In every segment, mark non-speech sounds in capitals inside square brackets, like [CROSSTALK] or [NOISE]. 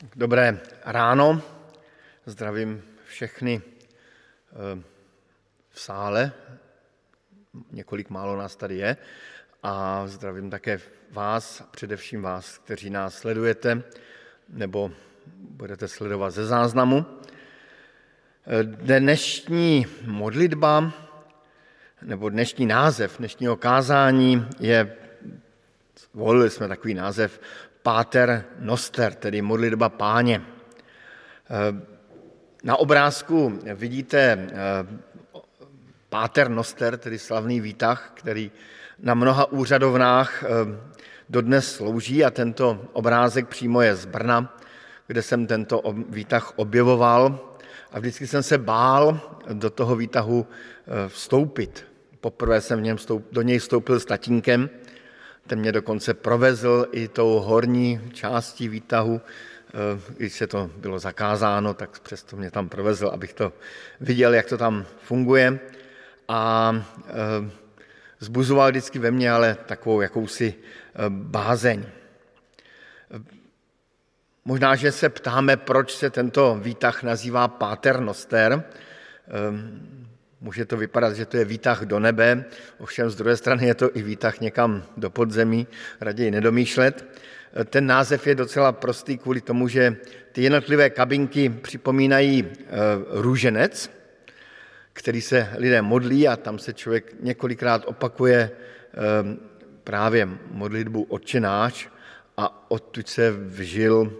Dobré ráno, zdravím všechny eh, v sále, několik málo nás tady je, a zdravím také vás, především vás, kteří nás sledujete nebo budete sledovat ze záznamu. Eh, dnešní modlitba nebo dnešní název dnešního kázání je, volili jsme takový název, Páter Noster, tedy modlitba páně. Eh, na obrázku vidíte eh, Páter Noster, tedy slavný výtah, který na mnoha úřadovnách eh, dodnes slouží a tento obrázek přímo je z Brna, kde jsem tento výtah objevoval a vždycky jsem se bál do toho výtahu vstoupit. Poprvé jsem v něm vstoup, do něj vstoupil s tatínkem, ten mě dokonce provezl i tou horní částí výtahu, eh, když se to bylo zakázáno, tak přesto mě tam provezl, abych to viděl, jak to tam funguje. A eh, zbuzoval vždycky ve mně ale takovou jakousi eh, bázeň. Možná, že se ptáme, proč se tento výtah nazývá Paternoster. Může to vypadat, že to je výtah do nebe, ovšem z druhé strany je to i výtah někam do podzemí, raději nedomýšlet. Ten název je docela prostý kvůli tomu, že ty jednotlivé kabinky připomínají eh, růženec, který se lidé modlí a tam se člověk několikrát opakuje eh, právě modlitbu Otčenáš a odtud se vžil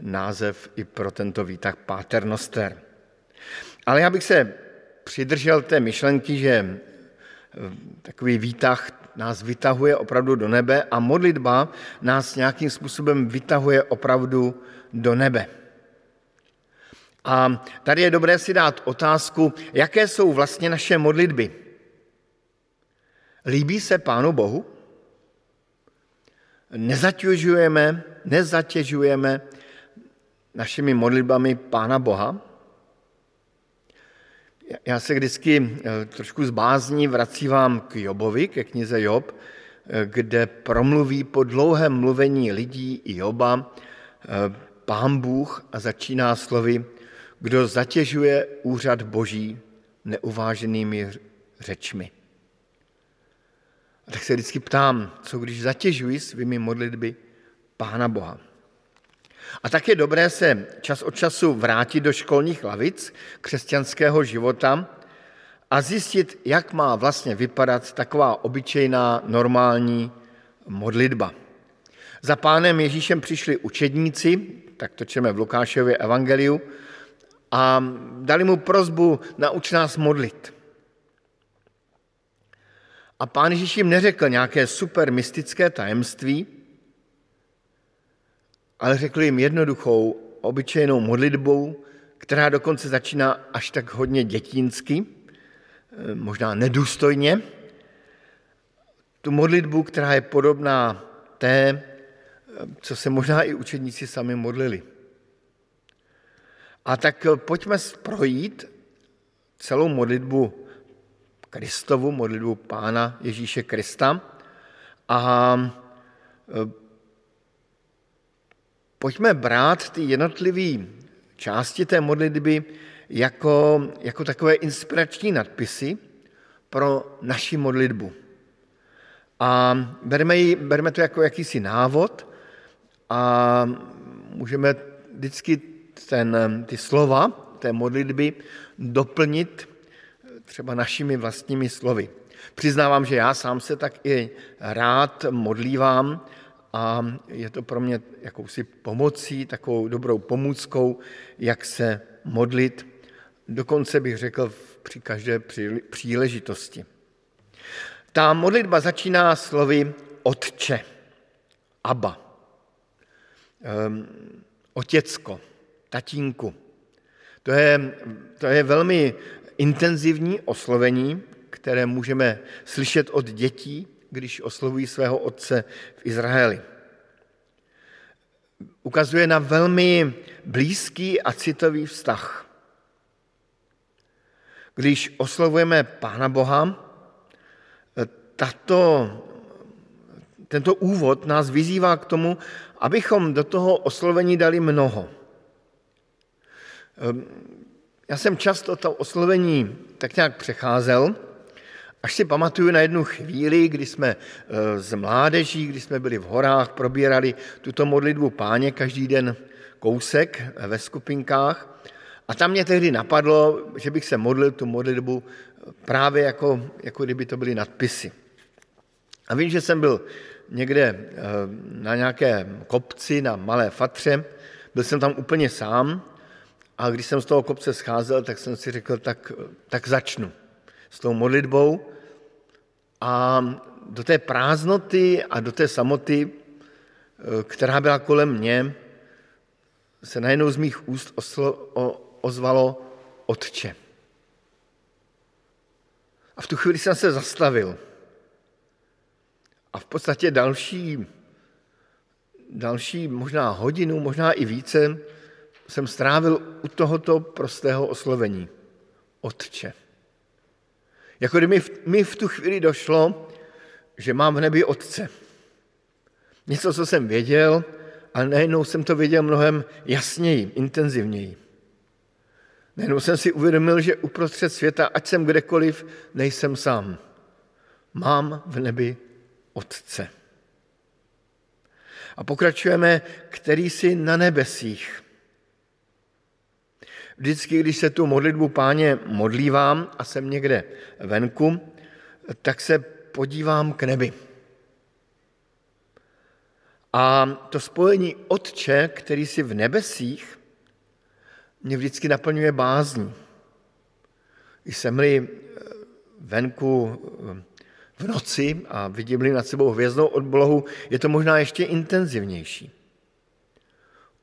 název i pro tento výtah Paternoster. Ale já bych se přidržel té myšlenky, že eh, takový výtah nás vytahuje opravdu do nebe a modlitba nás nějakým způsobem vytahuje opravdu do nebe. A tady je dobré si dát otázku, jaké jsou vlastně naše modlitby. Líbí se Pánu Bohu? Nezatěžujeme, nezatěžujeme našimi modlitbami Pána Boha? Já se vždycky eh, trošku zbázní vracívám k Jobovi, ke knize Job, eh, kde promluví po dlouhém mluvení lidí i Joba eh, pán Bůh a začíná slovy, kdo zatěžuje úřad boží neuváženými řečmi. A tak se vždycky ptám, co když zatěžuji svými modlitby Pána Boha. A tak je dobré se čas od času vrátit do školních lavic křesťanského života a zjistit, jak má vlastně vypadat taková obyčejná normální modlitba. Za pánem Ježíšem přišli učedníci, tak to čeme v Lukášově evangeliu, a dali mu prozbu, nauč nás modlit. A pán Ježíš jim neřekl nějaké super mystické tajemství, ale řekl jim jednoduchou, obyčejnou modlitbou, která dokonce začíná až tak hodně dětinsky, eh, možná nedůstojně. Tu modlitbu, která je podobná té, eh, co se možná i učedníci sami modlili. A tak eh, pojďme projít celou modlitbu Kristovu, modlitbu Pána Ježíše Krista a pojďme brát ty jednotlivé části té modlitby jako, jako takové inspirační nadpisy pro naši modlitbu. A bereme, ji, bereme to jako jakýsi návod a můžeme vždycky ten, ty slova té modlitby doplnit třeba našimi vlastními slovy. Přiznávám, že já sám se tak i rád modlívám a je to pro mě jakousi pomocí, takovou dobrou pomůckou, jak se modlit, dokonce bych řekl při každé příležitosti. Ta modlitba začíná slovy Otče, Abba, um, otěcko, tatínku. To je, to je velmi intenzivní oslovení, které můžeme slyšet od dětí, když oslovují svého otce v Izraeli. Ukazuje na velmi blízký a citový vztah. Když oslovujeme Pána Boha, tato, tento úvod nás vyzývá k tomu, abychom do toho oslovení dali mnoho. Já jsem často to oslovení tak nějak přecházel, až si pamatuju na jednu chvíli, kdy jsme z mládeží, kdy jsme byli v horách, probírali tuto modlitbu páně každý den kousek ve skupinkách. A tam mě tehdy napadlo, že bych se modlil tu modlitbu právě jako, jako kdyby to byly nadpisy. A vím, že jsem byl někde na nějakém kopci, na malé fatře, byl jsem tam úplně sám. A když jsem z toho kopce scházel, tak jsem si řekl, tak, tak začnu s tou modlitbou a do té prázdnoty a do té samoty, eh, která byla kolem mě, se najednou z mých úst oslo, o, ozvalo Otče. A v tu chvíli jsem se zastavil. A v podstatě další, další možná hodinu, možná i více, jsem strávil u tohoto prostého oslovení. Otče. Jako kdyby mi v, tu chvíli došlo, že mám v nebi Otce. Něco, co jsem věděl, ale najednou jsem to věděl mnohem jasněji, intenzivněji. Najednou jsem si uvědomil, že uprostřed světa, ať jsem kdekoliv, nejsem sám. Mám v nebi Otce. A pokračujeme, který jsi na nebesích. Vždycky, když se tu modlitbu páně modlívám a jsem někde venku, tak se podívám k nebi. A to spojení Otče, který jsi v nebesích, mě vždycky naplňuje bázní. Jsem-li venku v noci a vidím nad sebou hvězdnou odblohu, je to možná ještě intenzivnější.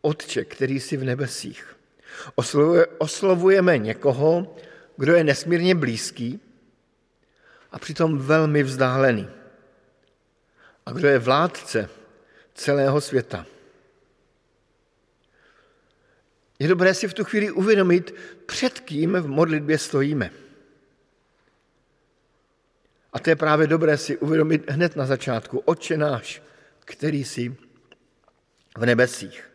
Otče, který jsi v nebesích. Oslovuje, oslovujeme někoho, kdo je nesmírně blízký a přitom velmi vzdálený. A kdo je vládce celého světa. Je dobré si v tu chvíli uvědomit, před kým v modlitbě stojíme. A to je právě dobré si uvědomit hned na začátku. Otče náš, který jsi v nebesích.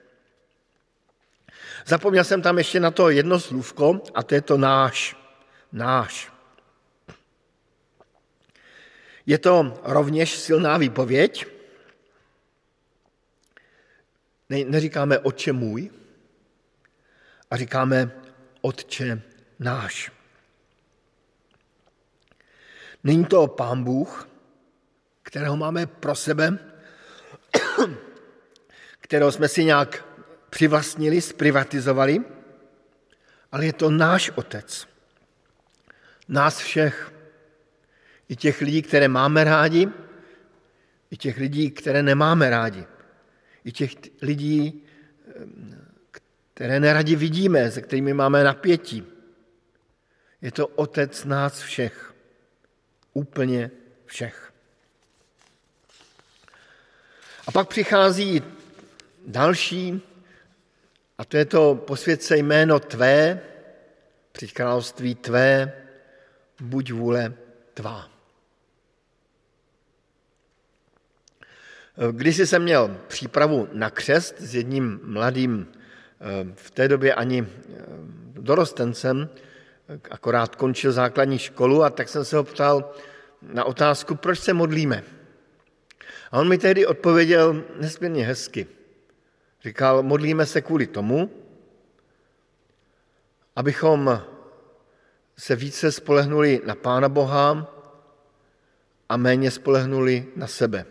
Zapomněl jsem tam ještě na to jedno slůvko a to je to náš. Náš. Je to rovněž silná výpověď. Ne, neříkáme oče můj, a říkáme Otče náš. Není to Pán Bůh, kterého máme pro sebe, [COUGHS] kterého jsme si nějak přivlastnili, zprivatizovali, ale je to náš Otec. Nás všech. I těch lidí, které máme rádi, i těch lidí, které nemáme rádi. I těch lidí, které neradi vidíme, se kterými máme napětí. Je to Otec nás všech úplně všech. A pak přichází další, a to je to posvědce jméno Tvé, při království Tvé, buď vůle Tvá. Když jsem měl přípravu na křest s jedním mladým, eh, v té době ani eh, dorostencem, akorát končil základní školu a tak jsem se ho ptal na otázku, proč se modlíme. A on mi tehdy odpověděl nesmírně hezky. Říkal, modlíme se kvůli tomu, abychom se více spolehnuli na Pána Boha a méně spolehnuli na sebe.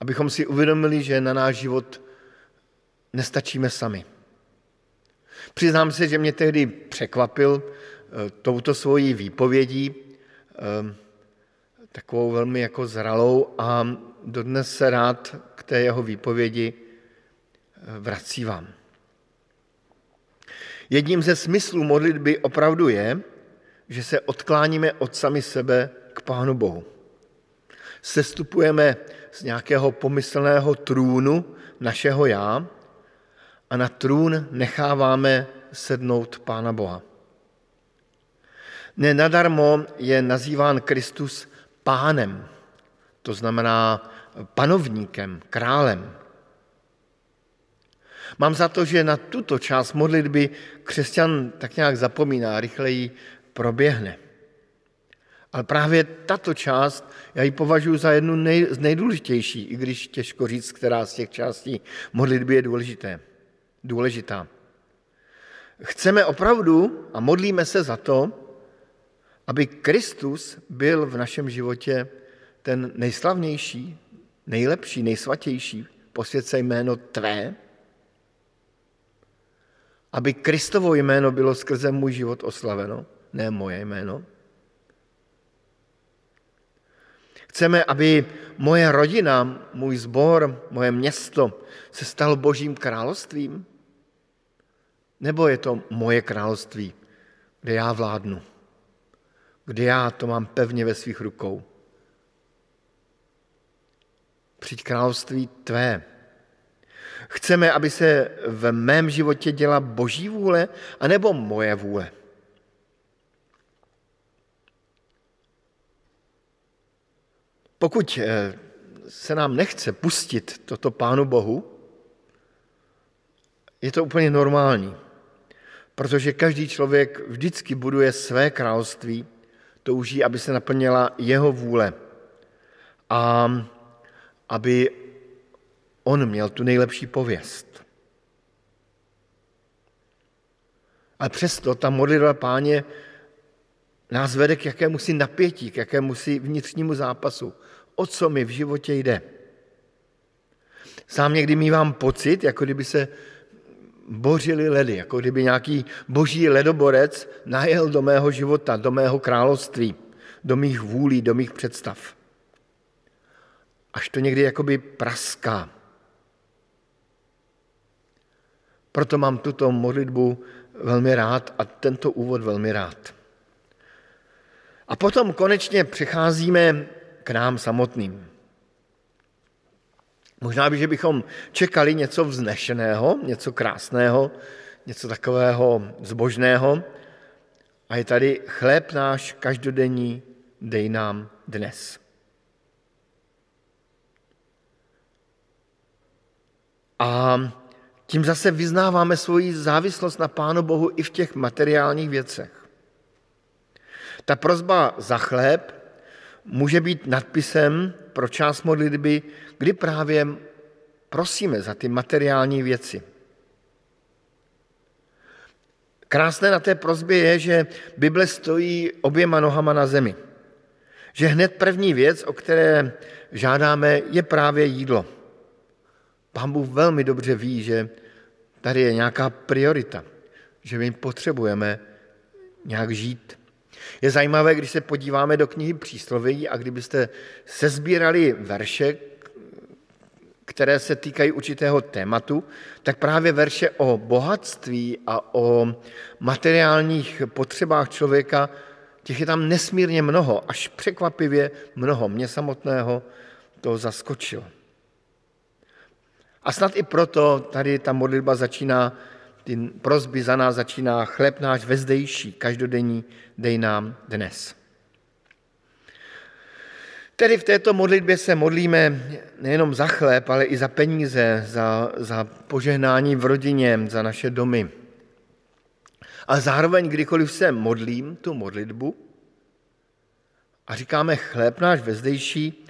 Abychom si uvědomili, že na náš život nestačíme sami. Přiznám se, že mě tehdy překvapil eh, touto svojí výpovědí, eh, takovou velmi jako zralou a dodnes se rád k té jeho výpovědi eh, vracívám. Jedním ze smyslů modlitby opravdu je, že se odkláníme od sami sebe k Pánu Bohu. Sestupujeme z nějakého pomyslného trůnu našeho já a na trůn necháváme sednout Pána Boha. Nenadarmo je nazýván Kristus pánem, to znamená panovníkem, králem. Mám za to, že na tuto část modlitby křesťan tak nějak zapomíná, rychleji proběhne. Ale právě tato část, já ji považuji za jednu nej, z nejdůležitější, i když těžko říct, která z těch částí modlitby je důležité, důležitá. Chceme opravdu a modlíme se za to, aby Kristus byl v našem životě ten nejslavnější, nejlepší, nejsvatější, posvěd jméno Tvé, aby Kristovo jméno bylo skrze můj život oslaveno, ne moje jméno. Chceme, aby moje rodina, můj sbor, moje město se stalo božím královstvím? Nebo je to moje království, kde já vládnu, kde já to mám pevně ve svých rukou? Přijď království tvé. Chceme, aby se v mém životě děla boží vůle, anebo moje vůle? Pokud eh, se nám nechce pustit toto Pánu Bohu, je to úplně normální, protože každý člověk vždycky buduje své království, touží, aby se naplnila jeho vůle a aby on měl tu nejlepší pověst. Ale přesto ta modlitba páně nás vede k jakému si napětí, k jakému si vnitřnímu zápasu. O co mi v životě jde? Sám někdy mývám pocit, jako kdyby se bořili ledy, jako kdyby nějaký boží ledoborec najel do mého života, do mého království, do mých vůlí, do mých představ. Až to někdy jakoby praská. Proto mám tuto modlitbu velmi rád a tento úvod velmi rád. A potom konečně přecházíme k nám samotným. Možná by, že bychom čekali něco vznešeného, něco krásného, něco takového zbožného. A je tady chléb náš každodenní, dej nám dnes. A tím zase vyznáváme svoji závislost na Pánu Bohu i v těch materiálních věcech. Ta prozba za chléb může být nadpisem pro část modlitby, kdy právě prosíme za ty materiální věci. Krásné na té prozbě je, že Bible stojí oběma nohama na zemi. Že hned první věc, o které žádáme, je právě jídlo. Pán Bůh velmi dobře ví, že tady je nějaká priorita, že my potřebujeme nějak žít. Je zajímavé, když se podíváme do knihy Přísloví a kdybyste sezbírali verše, které se týkají určitého tématu, tak právě verše o bohatství a o materiálních potřebách člověka, těch je tam nesmírně mnoho, až překvapivě mnoho. Mě samotného to zaskočilo. A snad i proto tady ta modlitba začíná, ty prozby za nás začíná chleb náš vezdejší, každodenní, dej nám dnes. Tedy v této modlitbě se modlíme nejenom za chléb, ale i za peníze, za, za požehnání v rodině, za naše domy. A zároveň, kdykoliv se modlím tu modlitbu a říkáme chléb náš vezdejší,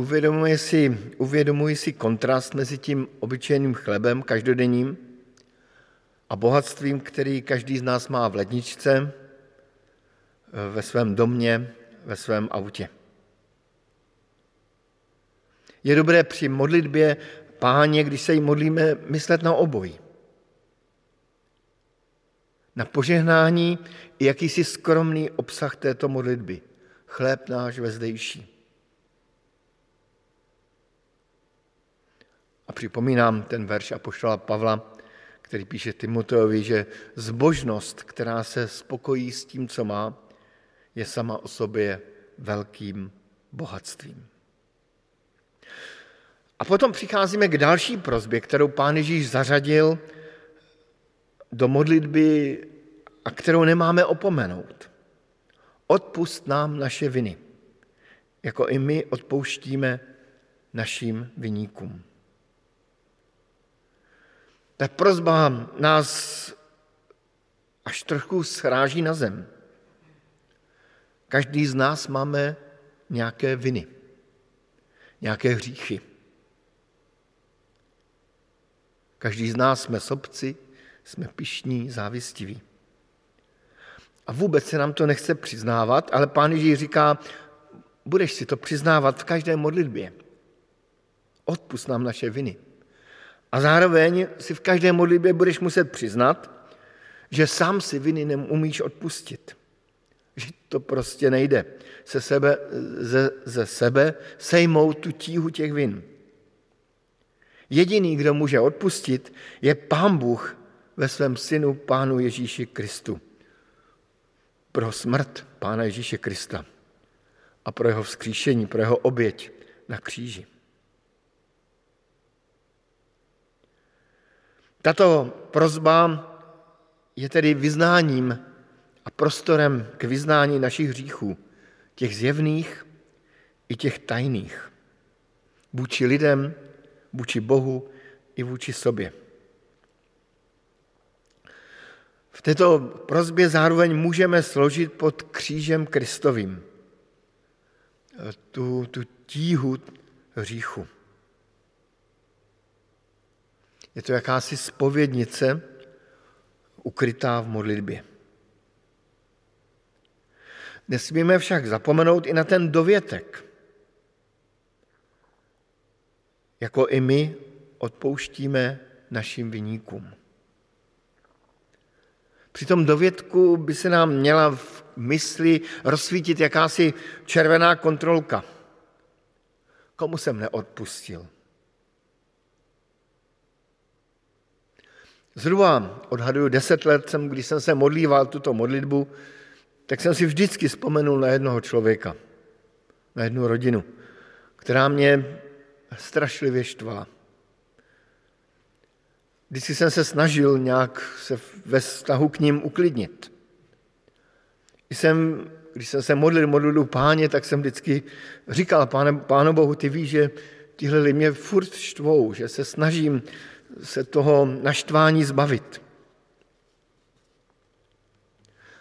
uvědomuji si, uvědomuji si kontrast mezi tím obyčejným chlebem každodenním a bohatstvím, který každý z nás má v ledničce, ve svém domě, ve svém autě. Je dobré při modlitbě páně, když se jí modlíme, myslet na obojí. Na požehnání i jakýsi skromný obsah této modlitby. Chléb náš vezdejší. A připomínám ten verš Apoštola Pavla, který píše Timoteovi, že zbožnost, která se spokojí s tím, co má, je sama o sobě velkým bohatstvím. A potom přicházíme k další prozbě, kterou pán Ježíš zařadil do modlitby a kterou nemáme opomenout. Odpust nám naše viny, jako i my odpouštíme našim viníkům. Ta prozba nás až trochu sráží na zem. Každý z nás máme nějaké viny, nějaké hříchy. Každý z nás jsme sobci, jsme pišní, závistiví. A vůbec se nám to nechce přiznávat, ale pán Ježíš říká, budeš si to přiznávat v každé modlitbě. Odpust nám naše viny. A zároveň si v každé modlitbě budeš muset přiznat, že sám si viny neumíš odpustit. Že to prostě nejde. Se sebe, ze, ze sebe sejmout tu tíhu těch vin. Jediný, kdo může odpustit, je Pán Bůh ve svém synu Pánu Ježíši Kristu. Pro smrt Pána Ježíše Krista a pro jeho vzkříšení, pro jeho oběť na kříži. Tato prozba je tedy vyznáním a prostorem k vyznání našich hříchů, těch zjevných i těch tajných. Vůči lidem, vůči Bohu i vůči sobě. V této prozbě zároveň můžeme složit pod křížem Kristovým tu, tu tíhu hříchu. Je to jakási spovědnice ukrytá v modlitbě. Nesmíme však zapomenout i na ten dovětek. Jako i my odpouštíme našim vyníkům. Při tom dovědku by se nám měla v mysli rozsvítit jakási červená kontrolka. Komu jsem neodpustil? Zhruba odhaduju deset let, jsem, když jsem se modlíval tuto modlitbu, tak jsem si vždycky vzpomenul na jednoho člověka, na jednu rodinu, která mě strašlivě štvala. Vždycky jsem se snažil nějak se ve vztahu k ním uklidnit. Když jsem, když jsem se modlil modlil páně, tak jsem vždycky říkal, páne, pánu Bohu, ty víš, že lidi mě furt štvou, že se snažím se toho naštvání zbavit.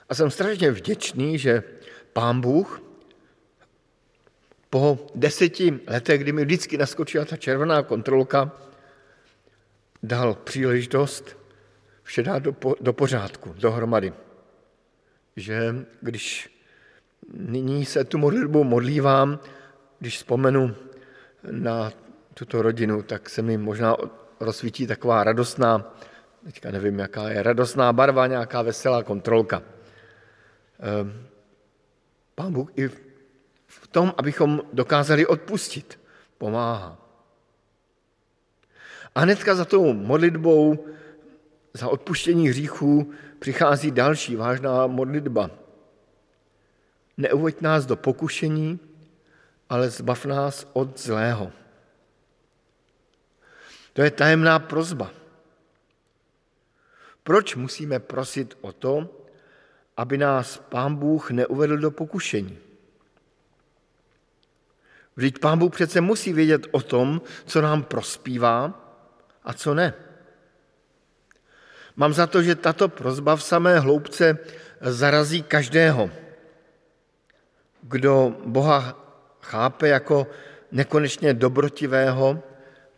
A jsem strašně vděčný, že pán Bůh po deseti letech, kdy mi vždycky naskočila ta červená kontrolka, dal příležitost vše dát do, do pořádku, dohromady. Že když nyní se tu modlitbu modlívám, když vzpomenu na tuto rodinu, tak se mi možná rozsvítí taková radostná, teďka nevím, jaká je, radostná barva, nějaká veselá kontrolka. Ehm, Pán Bůh i v tom, abychom dokázali odpustit, pomáhá. A hnedka za tou modlitbou za odpuštění hříchů přichází další vážná modlitba. Neuveď nás do pokušení, ale zbav nás od zlého. To je tajemná prozba. Proč musíme prosit o to, aby nás Pán Bůh neuvedl do pokušení? Vždyť Pán Bůh přece musí vědět o tom, co nám prospívá a co ne. Mám za to, že tato prozba v samé hloubce zarazí každého, kdo Boha chápe jako nekonečně dobrotivého,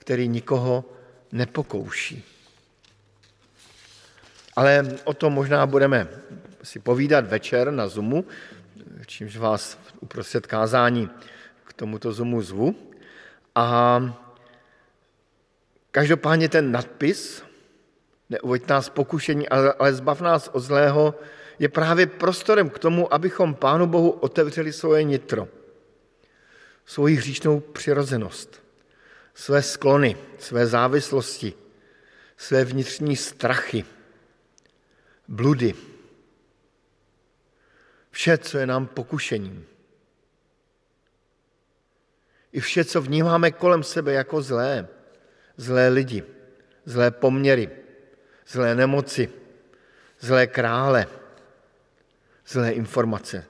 který nikoho nepokouší. Ale o tom možná budeme si povídat večer na Zoomu, čímž vás uprostřed kázání k tomuto Zoomu zvu. A každopádně ten nadpis, neuveď nás pokušení, ale, ale zbav nás od zlého, je právě prostorem k tomu, abychom Pánu Bohu otevřeli svoje nitro, svoji hříšnou přirozenost, své sklony, své závislosti, své vnitřní strachy, bludy, vše, co je nám pokušením. I vše, co vnímáme kolem sebe jako zlé, zlé lidi, zlé poměry, zlé nemoci, zlé krále, zlé informace.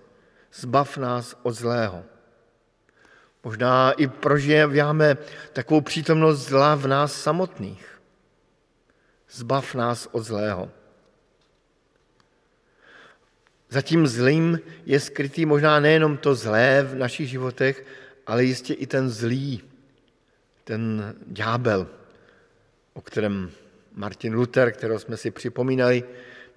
Zbav nás od zlého. Možná i prožíváme takovou přítomnost zla v nás samotných. Zbav nás od zlého. Za tím zlým je skrytý možná nejenom to zlé v našich životech, ale jistě i ten zlý, ten ďábel, o kterém Martin Luther, kterého jsme si připomínali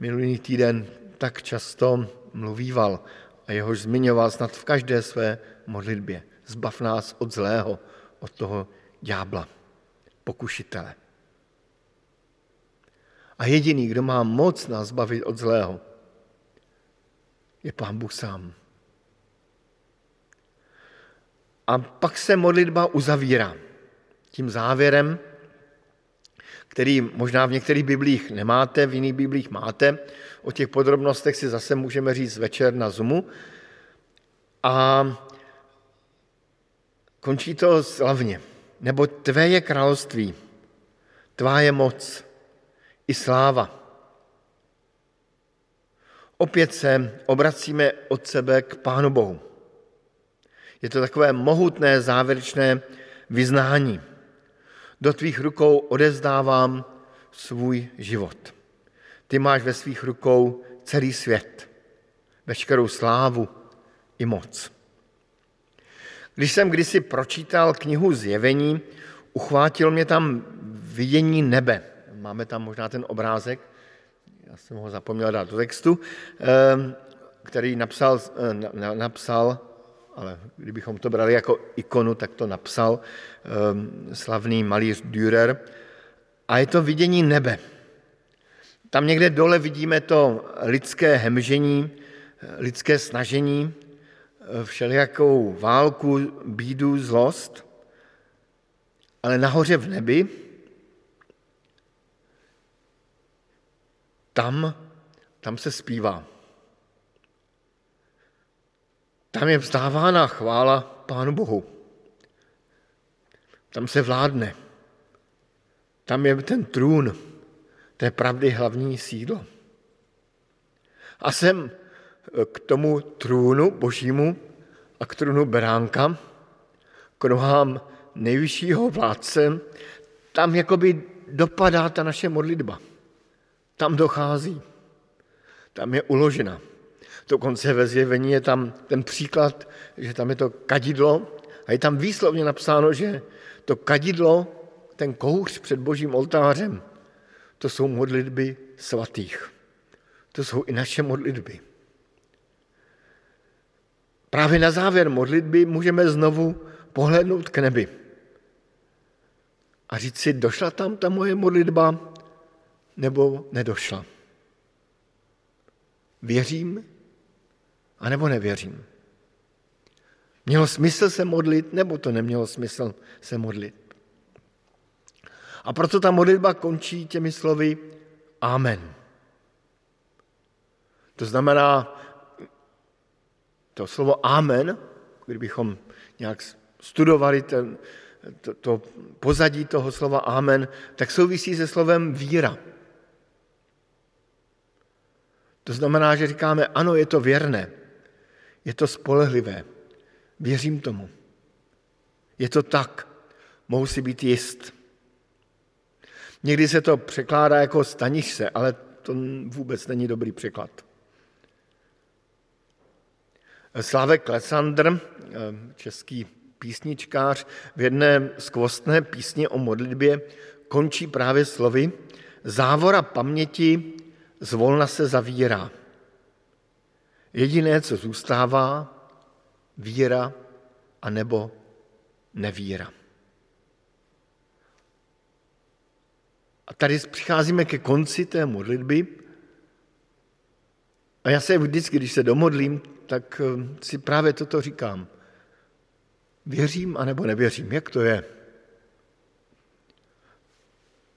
minulý týden, tak často mluvíval a jehož zmiňoval snad v každé své modlitbě. Zbav nás od zlého, od toho ďábla, pokušitele. A jediný, kdo má moc nás zbavit od zlého, je Pán Bůh sám. A pak se modlitba uzavírá tím závěrem, který možná v některých biblích nemáte, v jiných biblích máte. O těch podrobnostech si zase můžeme říct večer na Zumu. A končí to slavně. Nebo tvé je království, tvá je moc i sláva. Opět se obracíme od sebe k Pánu Bohu. Je to takové mohutné závěrečné vyznání. Do tvých rukou odezdávám svůj život. Ty máš ve svých rukou celý svět, veškerou slávu i moc. Když jsem kdysi pročítal knihu Zjevení, uchvátil mě tam vidění nebe. Máme tam možná ten obrázek, já jsem ho zapomněl dát do textu, ehm, který napsal, eh, napsal ale kdybychom to brali jako ikonu, tak to napsal um, slavný malíř Dürer. A je to vidění nebe. Tam někde dole vidíme to lidské hemžení, lidské snažení, všelijakou válku, bídu, zlost, ale nahoře v nebi, tam, tam se zpívá. Tam je vzdávána chvála Pánu Bohu. Tam se vládne. Tam je ten trůn té pravdy hlavní sídlo. A sem k tomu trůnu božímu a k trůnu beránka, k nohám nejvyššího vládce, tam jakoby dopadá ta naše modlitba. Tam dochází. Tam je uložena. Dokonce ve zjevení je tam ten příklad, že tam je to kadidlo a je tam výslovně napsáno, že to kadidlo, ten kouř před božím oltářem, to jsou modlitby svatých. To jsou i naše modlitby. Právě na závěr modlitby můžeme znovu pohlednout k nebi a říct si, došla tam ta moje modlitba nebo nedošla. Věřím, anebo nevěřím. Mělo smysl se modlit, nebo to nemělo smysl se modlit. A proto ta modlitba končí těmi slovy Amen. To znamená, to slovo Amen, kdybychom nějak studovali ten, to, to pozadí toho slova Amen, tak souvisí se slovem víra. To znamená, že říkáme, ano, je to věrné. Je to spolehlivé. Věřím tomu. Je to tak. Mohu si být jist. Někdy se to překládá jako staniš se, ale to vůbec není dobrý překlad. Slávek Klesandr, český písničkář, v jedné skvostné písni o modlitbě končí právě slovy Závora paměti zvolna se zavírá. Jediné, co zůstává, víra a nebo nevíra. A tady přicházíme ke konci té modlitby. A já se vždycky, když se domodlím, tak eh, si právě toto říkám. Věřím anebo nevěřím, jak to je?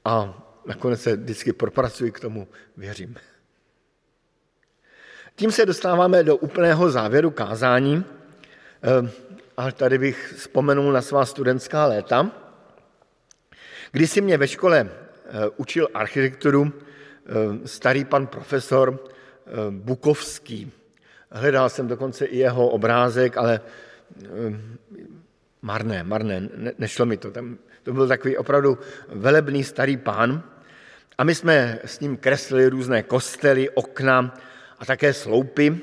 A nakonec se vždycky propracuji k tomu, věřím. Tím se dostáváme do úplného závěru kázání. Eh, a tady bych vzpomenul na svá studentská léta, kdy si mě ve škole eh, učil architekturu starý pan profesor Bukovský. Hledal jsem dokonce i jeho obrázek, ale marné, marné, nešlo mi to. Tam, to byl takový opravdu velebný starý pán. A my jsme s ním kreslili různé kostely, okna a také sloupy.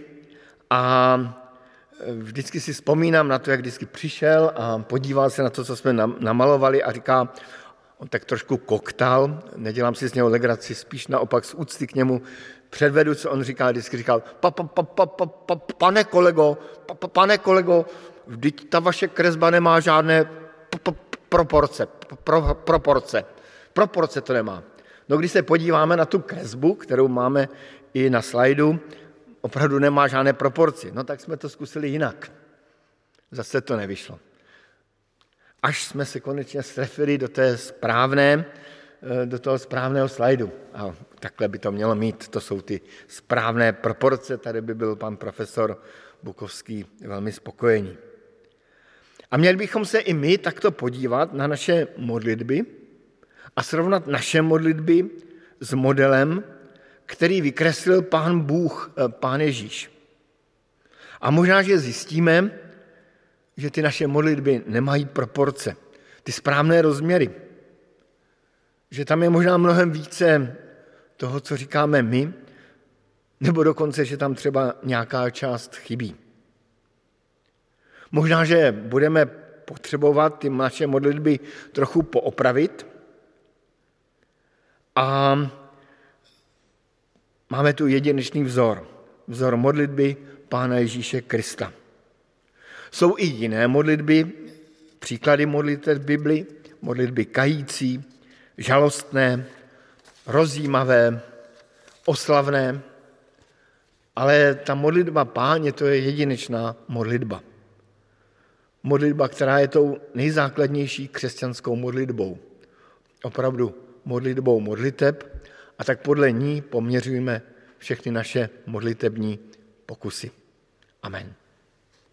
A vždycky si vzpomínám na to, jak vždycky přišel a podíval se na to, co jsme namalovali a říká, on tak trošku koktal, nedělám si z něho legraci, spíš naopak z úcty k němu předvedu, co on říkal, vždycky říkal, pa, pa, pa, pa, pa, pa, pane kolego, pa, pa, pane kolego, vždyť ta vaše kresba nemá žádné p, p, proporce, pro, proporce, proporce to nemá. No když se podíváme na tu kresbu, kterou máme i na slajdu, opravdu nemá žádné proporci. No tak jsme to zkusili jinak. Zase to nevyšlo. Až jsme se konečně strefili do té správné, eh, do toho správného slajdu. A takhle by to mělo mít. To jsou ty správné proporce. Tady by byl pan profesor Bukovský velmi spokojený. A měli bychom se i my takto podívat na naše modlitby a srovnat naše modlitby s modelem, který vykreslil pán Bůh, eh, pán Ježíš. A možná, že zjistíme, že ty naše modlitby nemají proporce, ty správné rozměry. Že tam je možná mnohem více toho, co říkáme my, nebo dokonce, že tam třeba nějaká část chybí. Možná, že budeme potřebovat ty naše modlitby trochu poopravit a máme tu jedinečný vzor. Vzor modlitby Pána Ježíše Krista. Jsou i jiné modlitby, příklady modliteb v Bibli, modlitby kající, žalostné, rozjímavé, oslavné, ale ta modlitba páně, to je jedinečná modlitba. Modlitba, která je tou nejzákladnější křesťanskou modlitbou. Opravdu modlitbou modliteb a tak podle ní poměřujeme všechny naše modlitební pokusy. Amen.